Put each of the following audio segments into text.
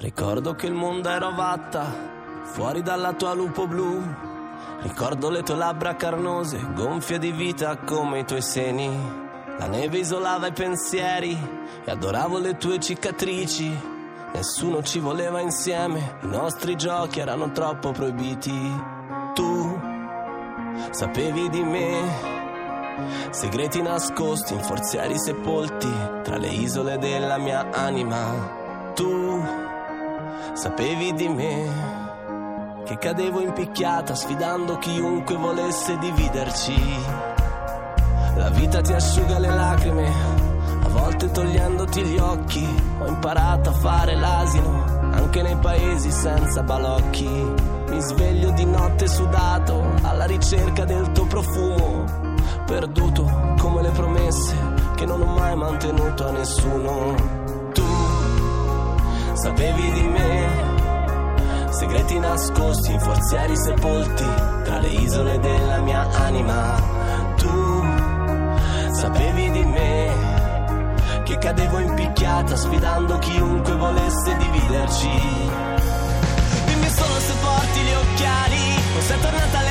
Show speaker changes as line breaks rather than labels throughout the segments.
Ricordo che il mondo era ovatta, fuori dalla tua lupo blu. Ricordo le tue labbra carnose, gonfie di vita come i tuoi seni. La neve isolava i pensieri e adoravo le tue cicatrici. Nessuno ci voleva insieme, i nostri giochi erano troppo proibiti. Tu sapevi di me Segreti nascosti in forzieri sepolti tra le isole della mia anima. Tu sapevi di me che cadevo in picchiata sfidando chiunque volesse dividerci. La vita ti asciuga le lacrime, a volte togliendoti gli occhi. Ho imparato a fare l'asino anche nei paesi senza balocchi. Mi sveglio di notte sudato alla ricerca del tuo profumo perduto come le promesse che non ho mai mantenuto a nessuno. Sapevi di me, segreti nascosti forzieri sepolti tra le isole della mia anima. Tu sapevi di me, che cadevo in picchiata sfidando chiunque volesse dividerci. Dimmi solo se porti gli occhiali, o sei tornata alle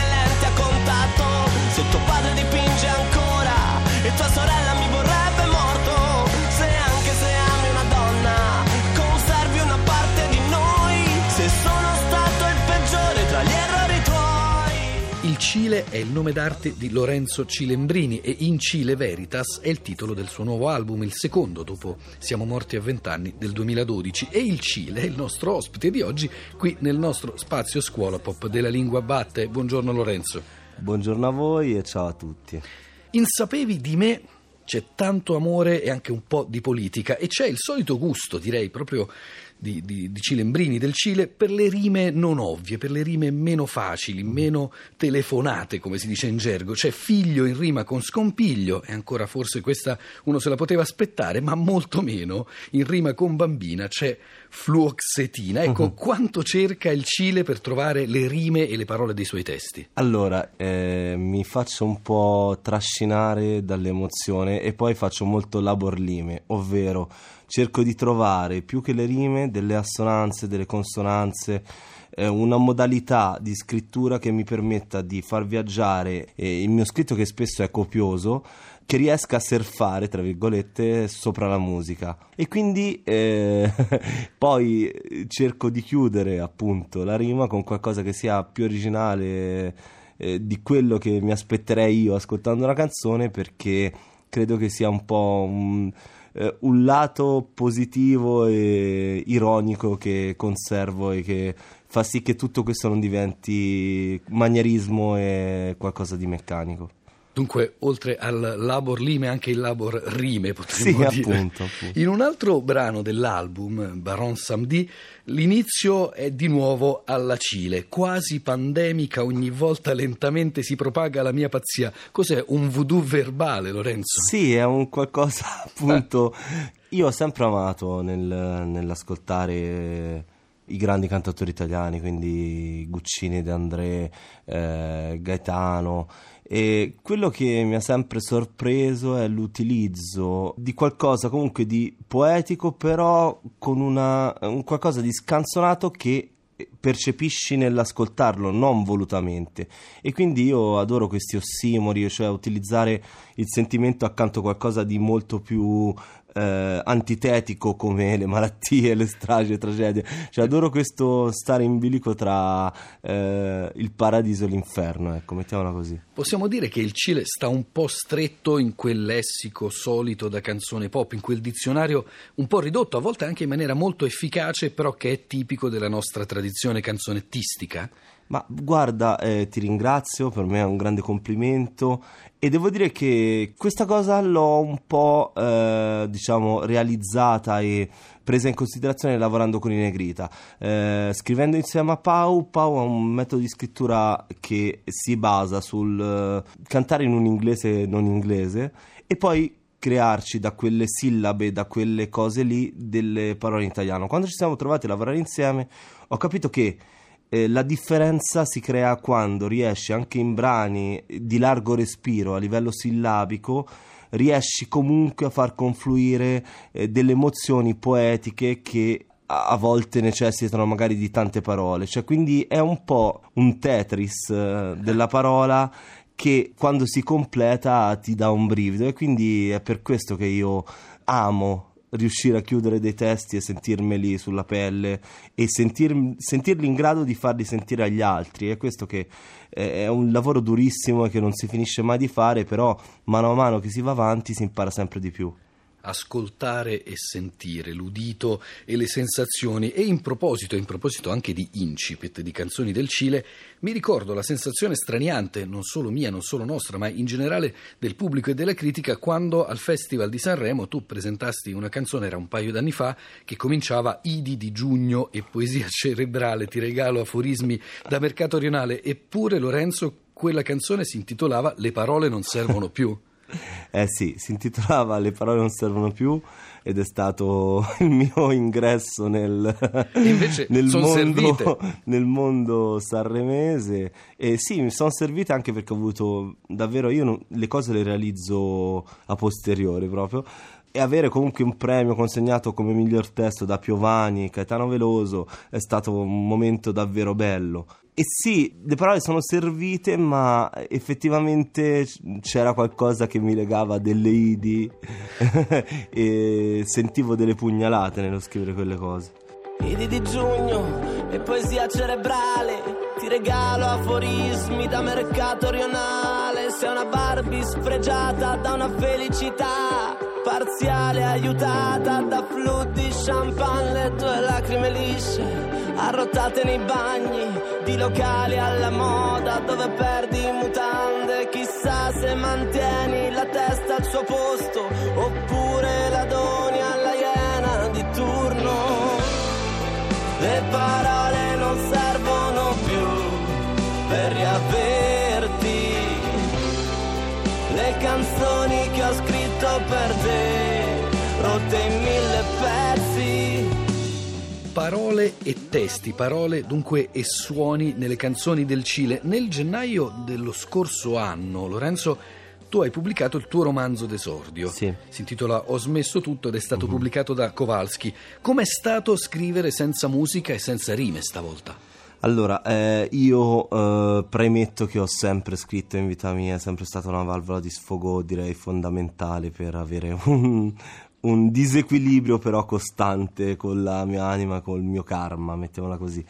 Cile è il nome d'arte di Lorenzo Cilembrini e In Cile Veritas è il titolo del suo nuovo album, il secondo dopo Siamo morti a vent'anni del 2012 e il Cile è il nostro ospite di oggi qui nel nostro spazio scuola pop della lingua batte. Buongiorno Lorenzo.
Buongiorno a voi e ciao a tutti.
Insapevi di me c'è tanto amore e anche un po' di politica e c'è il solito gusto, direi, proprio di, di, di, Cilembrini del Cile per le rime non ovvie, per le rime meno facili, meno telefonate, come si dice in gergo. C'è figlio in rima con scompiglio, e ancora forse questa uno se la poteva aspettare, ma molto meno in rima con bambina c'è fluoxetina. Ecco, uh-huh. quanto cerca il Cile per trovare le rime e le parole dei suoi testi?
Allora, eh, mi faccio un po' trascinare dall'emozione e poi faccio molto labor lime, ovvero cerco di trovare più che le rime delle assonanze, delle consonanze una modalità di scrittura che mi permetta di far viaggiare eh, il mio scritto che spesso è copioso che riesca a surfare, tra virgolette, sopra la musica. E quindi eh, poi cerco di chiudere appunto la rima con qualcosa che sia più originale eh, di quello che mi aspetterei io ascoltando una canzone perché credo che sia un po' un, eh, un lato positivo e ironico che conservo e che fa sì che tutto questo non diventi manierismo e qualcosa di meccanico.
Dunque, oltre al labor lime, anche il labor rime, potremmo
sì,
dire.
Appunto, appunto.
In un altro brano dell'album, Baron Samedi, l'inizio è di nuovo alla Cile, quasi pandemica, ogni volta lentamente si propaga la mia pazzia. Cos'è, un voodoo verbale, Lorenzo?
Sì, è un qualcosa, appunto... Io ho sempre amato nel, nell'ascoltare i grandi cantautori italiani, quindi Guccini, De André, eh, Gaetano. E quello che mi ha sempre sorpreso è l'utilizzo di qualcosa comunque di poetico, però con una, un qualcosa di scanzonato che percepisci nell'ascoltarlo, non volutamente. E quindi io adoro questi ossimori, cioè utilizzare il sentimento accanto a qualcosa di molto più eh, antitetico come le malattie, le stragi, le tragedie. Cioè, adoro questo stare in bilico tra eh, il paradiso e l'inferno, ecco, mettiamola così.
Possiamo dire che il Cile sta un po' stretto in quel lessico solito da canzone pop, in quel dizionario un po' ridotto, a volte anche in maniera molto efficace, però che è tipico della nostra tradizione canzonettistica?
Ma guarda, eh, ti ringrazio, per me è un grande complimento e devo dire che questa cosa l'ho un po', eh, diciamo, realizzata e presa in considerazione lavorando con i Negrita. Eh, scrivendo insieme a Pau, Pau ha un metodo di scrittura che si basa sul uh, cantare in un inglese non inglese e poi crearci da quelle sillabe, da quelle cose lì, delle parole in italiano. Quando ci siamo trovati a lavorare insieme, ho capito che eh, la differenza si crea quando riesci anche in brani di largo respiro a livello sillabico riesci comunque a far confluire eh, delle emozioni poetiche che a volte necessitano magari di tante parole, cioè quindi è un po' un Tetris eh, della parola che quando si completa ti dà un brivido e quindi è per questo che io amo riuscire a chiudere dei testi e sentirmeli sulla pelle e sentir, sentirli in grado di farli sentire agli altri. È questo che è un lavoro durissimo e che non si finisce mai di fare, però mano a mano che si va avanti si impara sempre di più
ascoltare e sentire l'udito e le sensazioni e in proposito, in proposito anche di incipit di canzoni del Cile, mi ricordo la sensazione straniante, non solo mia, non solo nostra, ma in generale del pubblico e della critica quando al Festival di Sanremo tu presentasti una canzone, era un paio d'anni fa, che cominciava Idi di giugno e poesia cerebrale, ti regalo aforismi da mercato rionale, eppure Lorenzo quella canzone si intitolava Le parole non servono più.
Eh sì, si intitolava Le parole non servono più ed è stato il mio ingresso nel, nel, mondo, nel mondo, sanremese. E sì, mi sono servite anche perché ho avuto davvero, io non, le cose le realizzo a posteriori proprio e avere comunque un premio consegnato come miglior testo da Piovani, Caetano Veloso è stato un momento davvero bello. E sì, le parole sono servite, ma effettivamente c'era qualcosa che mi legava delle idi e sentivo delle pugnalate nello scrivere quelle cose.
Idi di giugno e poesia cerebrale, ti regalo aforismi da mercato rionale, sei una Barbie sfregiata da una felicità parziale aiutata da flut di champagne, le tue lacrime lisce arrotate nei bagni di locali alla moda dove perdi mutande. Chissà se mantieni la testa al suo posto oppure la doni alla iena di turno. Le parole non servono più per riaverti. Le canzoni che ho scritto per te, rotte in mille pezzi
Parole e testi, parole dunque e suoni nelle canzoni del Cile. Nel gennaio dello scorso anno, Lorenzo, tu hai pubblicato il tuo romanzo d'esordio.
Sì.
Si intitola Ho smesso tutto ed è stato uh-huh. pubblicato da Kowalski. Com'è stato scrivere senza musica e senza rime stavolta?
Allora, eh, io eh, premetto che ho sempre scritto in vita mia, è sempre stata una valvola di sfogo, direi fondamentale per avere un, un disequilibrio però costante con la mia anima, con il mio karma, mettiamola così.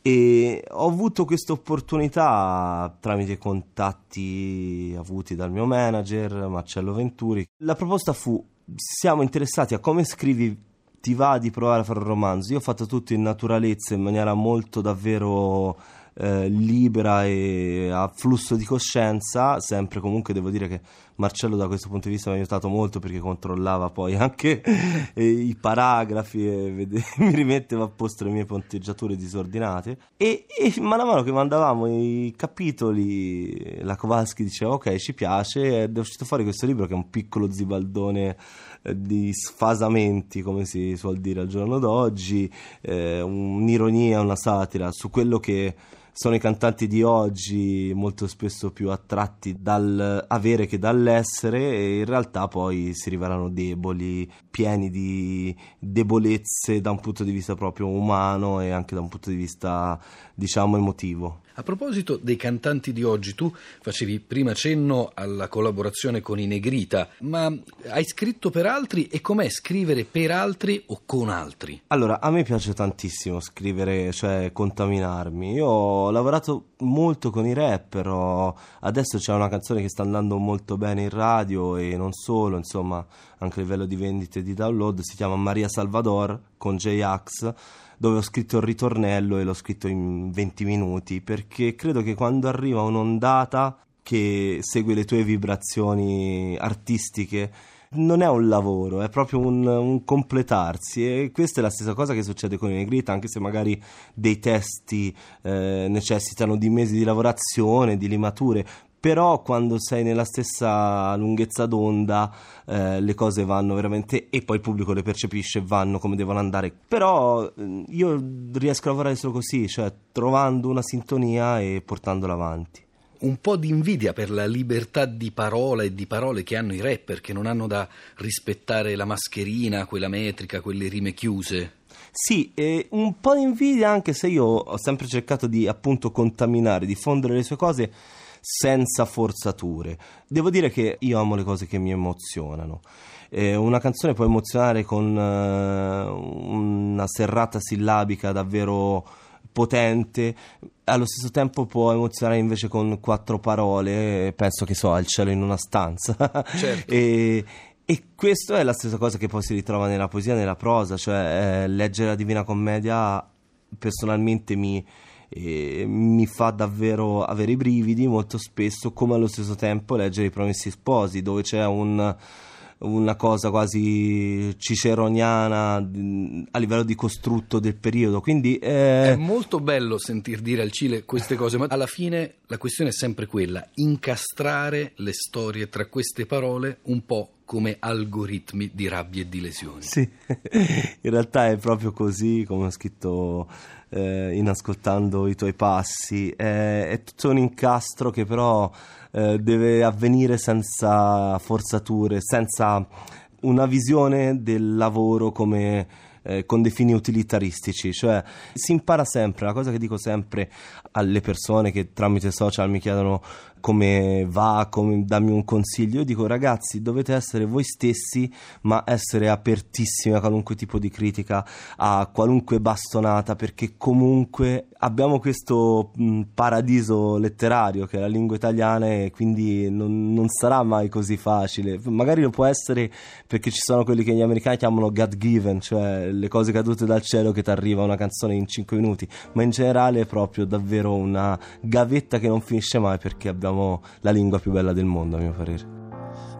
E ho avuto questa opportunità tramite contatti avuti dal mio manager Marcello Venturi. La proposta fu: siamo interessati a come scrivi, ti va di provare a fare un romanzo? Io ho fatto tutto in naturalezza, in maniera molto davvero eh, libera e a flusso di coscienza, sempre comunque devo dire che Marcello da questo punto di vista mi ha aiutato molto perché controllava poi anche eh, i paragrafi e vede- mi rimetteva a posto le mie ponteggiature disordinate e, e man mano che mandavamo i capitoli la Kowalski diceva ok ci piace ed è uscito fuori questo libro che è un piccolo zibaldone di sfasamenti, come si suol dire al giorno d'oggi, eh, un'ironia, una satira su quello che sono i cantanti di oggi molto spesso più attratti dal avere che dall'essere e in realtà poi si rivelano deboli, pieni di debolezze da un punto di vista proprio umano e anche da un punto di vista diciamo emotivo.
A proposito dei cantanti di oggi, tu facevi prima cenno alla collaborazione con i Negrita, ma hai scritto per altri e com'è scrivere per altri o con altri?
Allora, a me piace tantissimo scrivere, cioè contaminarmi. Io ho lavorato molto con i rapper, adesso c'è una canzone che sta andando molto bene in radio e non solo, insomma, anche a livello di vendite e di download, si chiama Maria Salvador con J-Ax dove ho scritto il ritornello e l'ho scritto in 20 minuti perché credo che quando arriva un'ondata che segue le tue vibrazioni artistiche non è un lavoro, è proprio un, un, completarsi. E questa è la stessa cosa che succede con i Negrita, anche se magari dei testi eh, necessitano di mesi di lavorazione, di limature, però quando sei nella stessa lunghezza d'onda eh, le cose vanno veramente e poi il pubblico le percepisce vanno come devono andare. Però eh, io riesco a lavorare solo così cioè trovando una sintonia e portandola avanti.
Un po' di invidia per la libertà di parola e di parole che hanno i rapper che non hanno da rispettare la mascherina, quella metrica, quelle rime chiuse.
Sì, e un po' di invidia anche se io ho sempre cercato di appunto contaminare, diffondere le sue cose senza forzature. Devo dire che io amo le cose che mi emozionano. Eh, una canzone può emozionare con uh, una serrata sillabica davvero potente, allo stesso tempo può emozionare invece con quattro parole, penso che so, al cielo in una stanza.
Certo.
e, e questo è la stessa cosa che poi si ritrova nella poesia, nella prosa, cioè eh, leggere la Divina Commedia personalmente mi, eh, mi fa davvero avere i brividi molto spesso, come allo stesso tempo leggere i Promessi Sposi, dove c'è un una cosa quasi ciceroniana a livello di costrutto del periodo. Quindi
eh... è molto bello sentir dire al Cile queste cose, ma alla fine la questione è sempre quella: incastrare le storie tra queste parole un po' come algoritmi di rabbia e di lesioni.
Sì, in realtà è proprio così, come ho scritto eh, in ascoltando i tuoi passi, è, è tutto un incastro che però eh, deve avvenire senza forzature, senza una visione del lavoro come eh, con dei fini utilitaristici, cioè si impara sempre, la cosa che dico sempre alle persone che tramite social mi chiedono come va, come dammi un consiglio, io dico ragazzi dovete essere voi stessi ma essere apertissimi a qualunque tipo di critica, a qualunque bastonata perché comunque abbiamo questo mh, paradiso letterario che è la lingua italiana e quindi non, non, sarà mai così facile, magari lo può essere perché ci sono quelli che gli americani chiamano God given, cioè le cose cadute dal cielo che ti arriva una canzone in 5 minuti, ma in generale è proprio davvero una gavetta che non finisce mai perché abbiamo la lingua più bella del mondo a mio parere.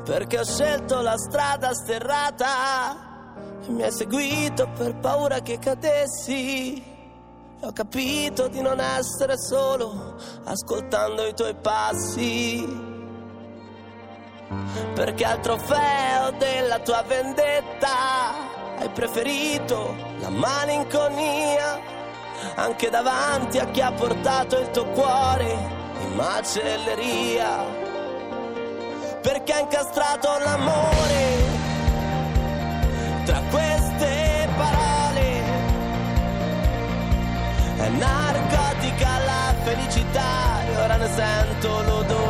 Perché ho scelto la strada sterrata e mi hai seguito per paura che cadessi. Ho capito di non essere solo ascoltando i tuoi passi. Perché al trofeo della tua vendetta hai preferito la malinconia anche davanti a chi ha portato il tuo cuore in macelleria. Perché ha incastrato l'amore tra queste parole. È narcotica la felicità e ora ne sento l'odore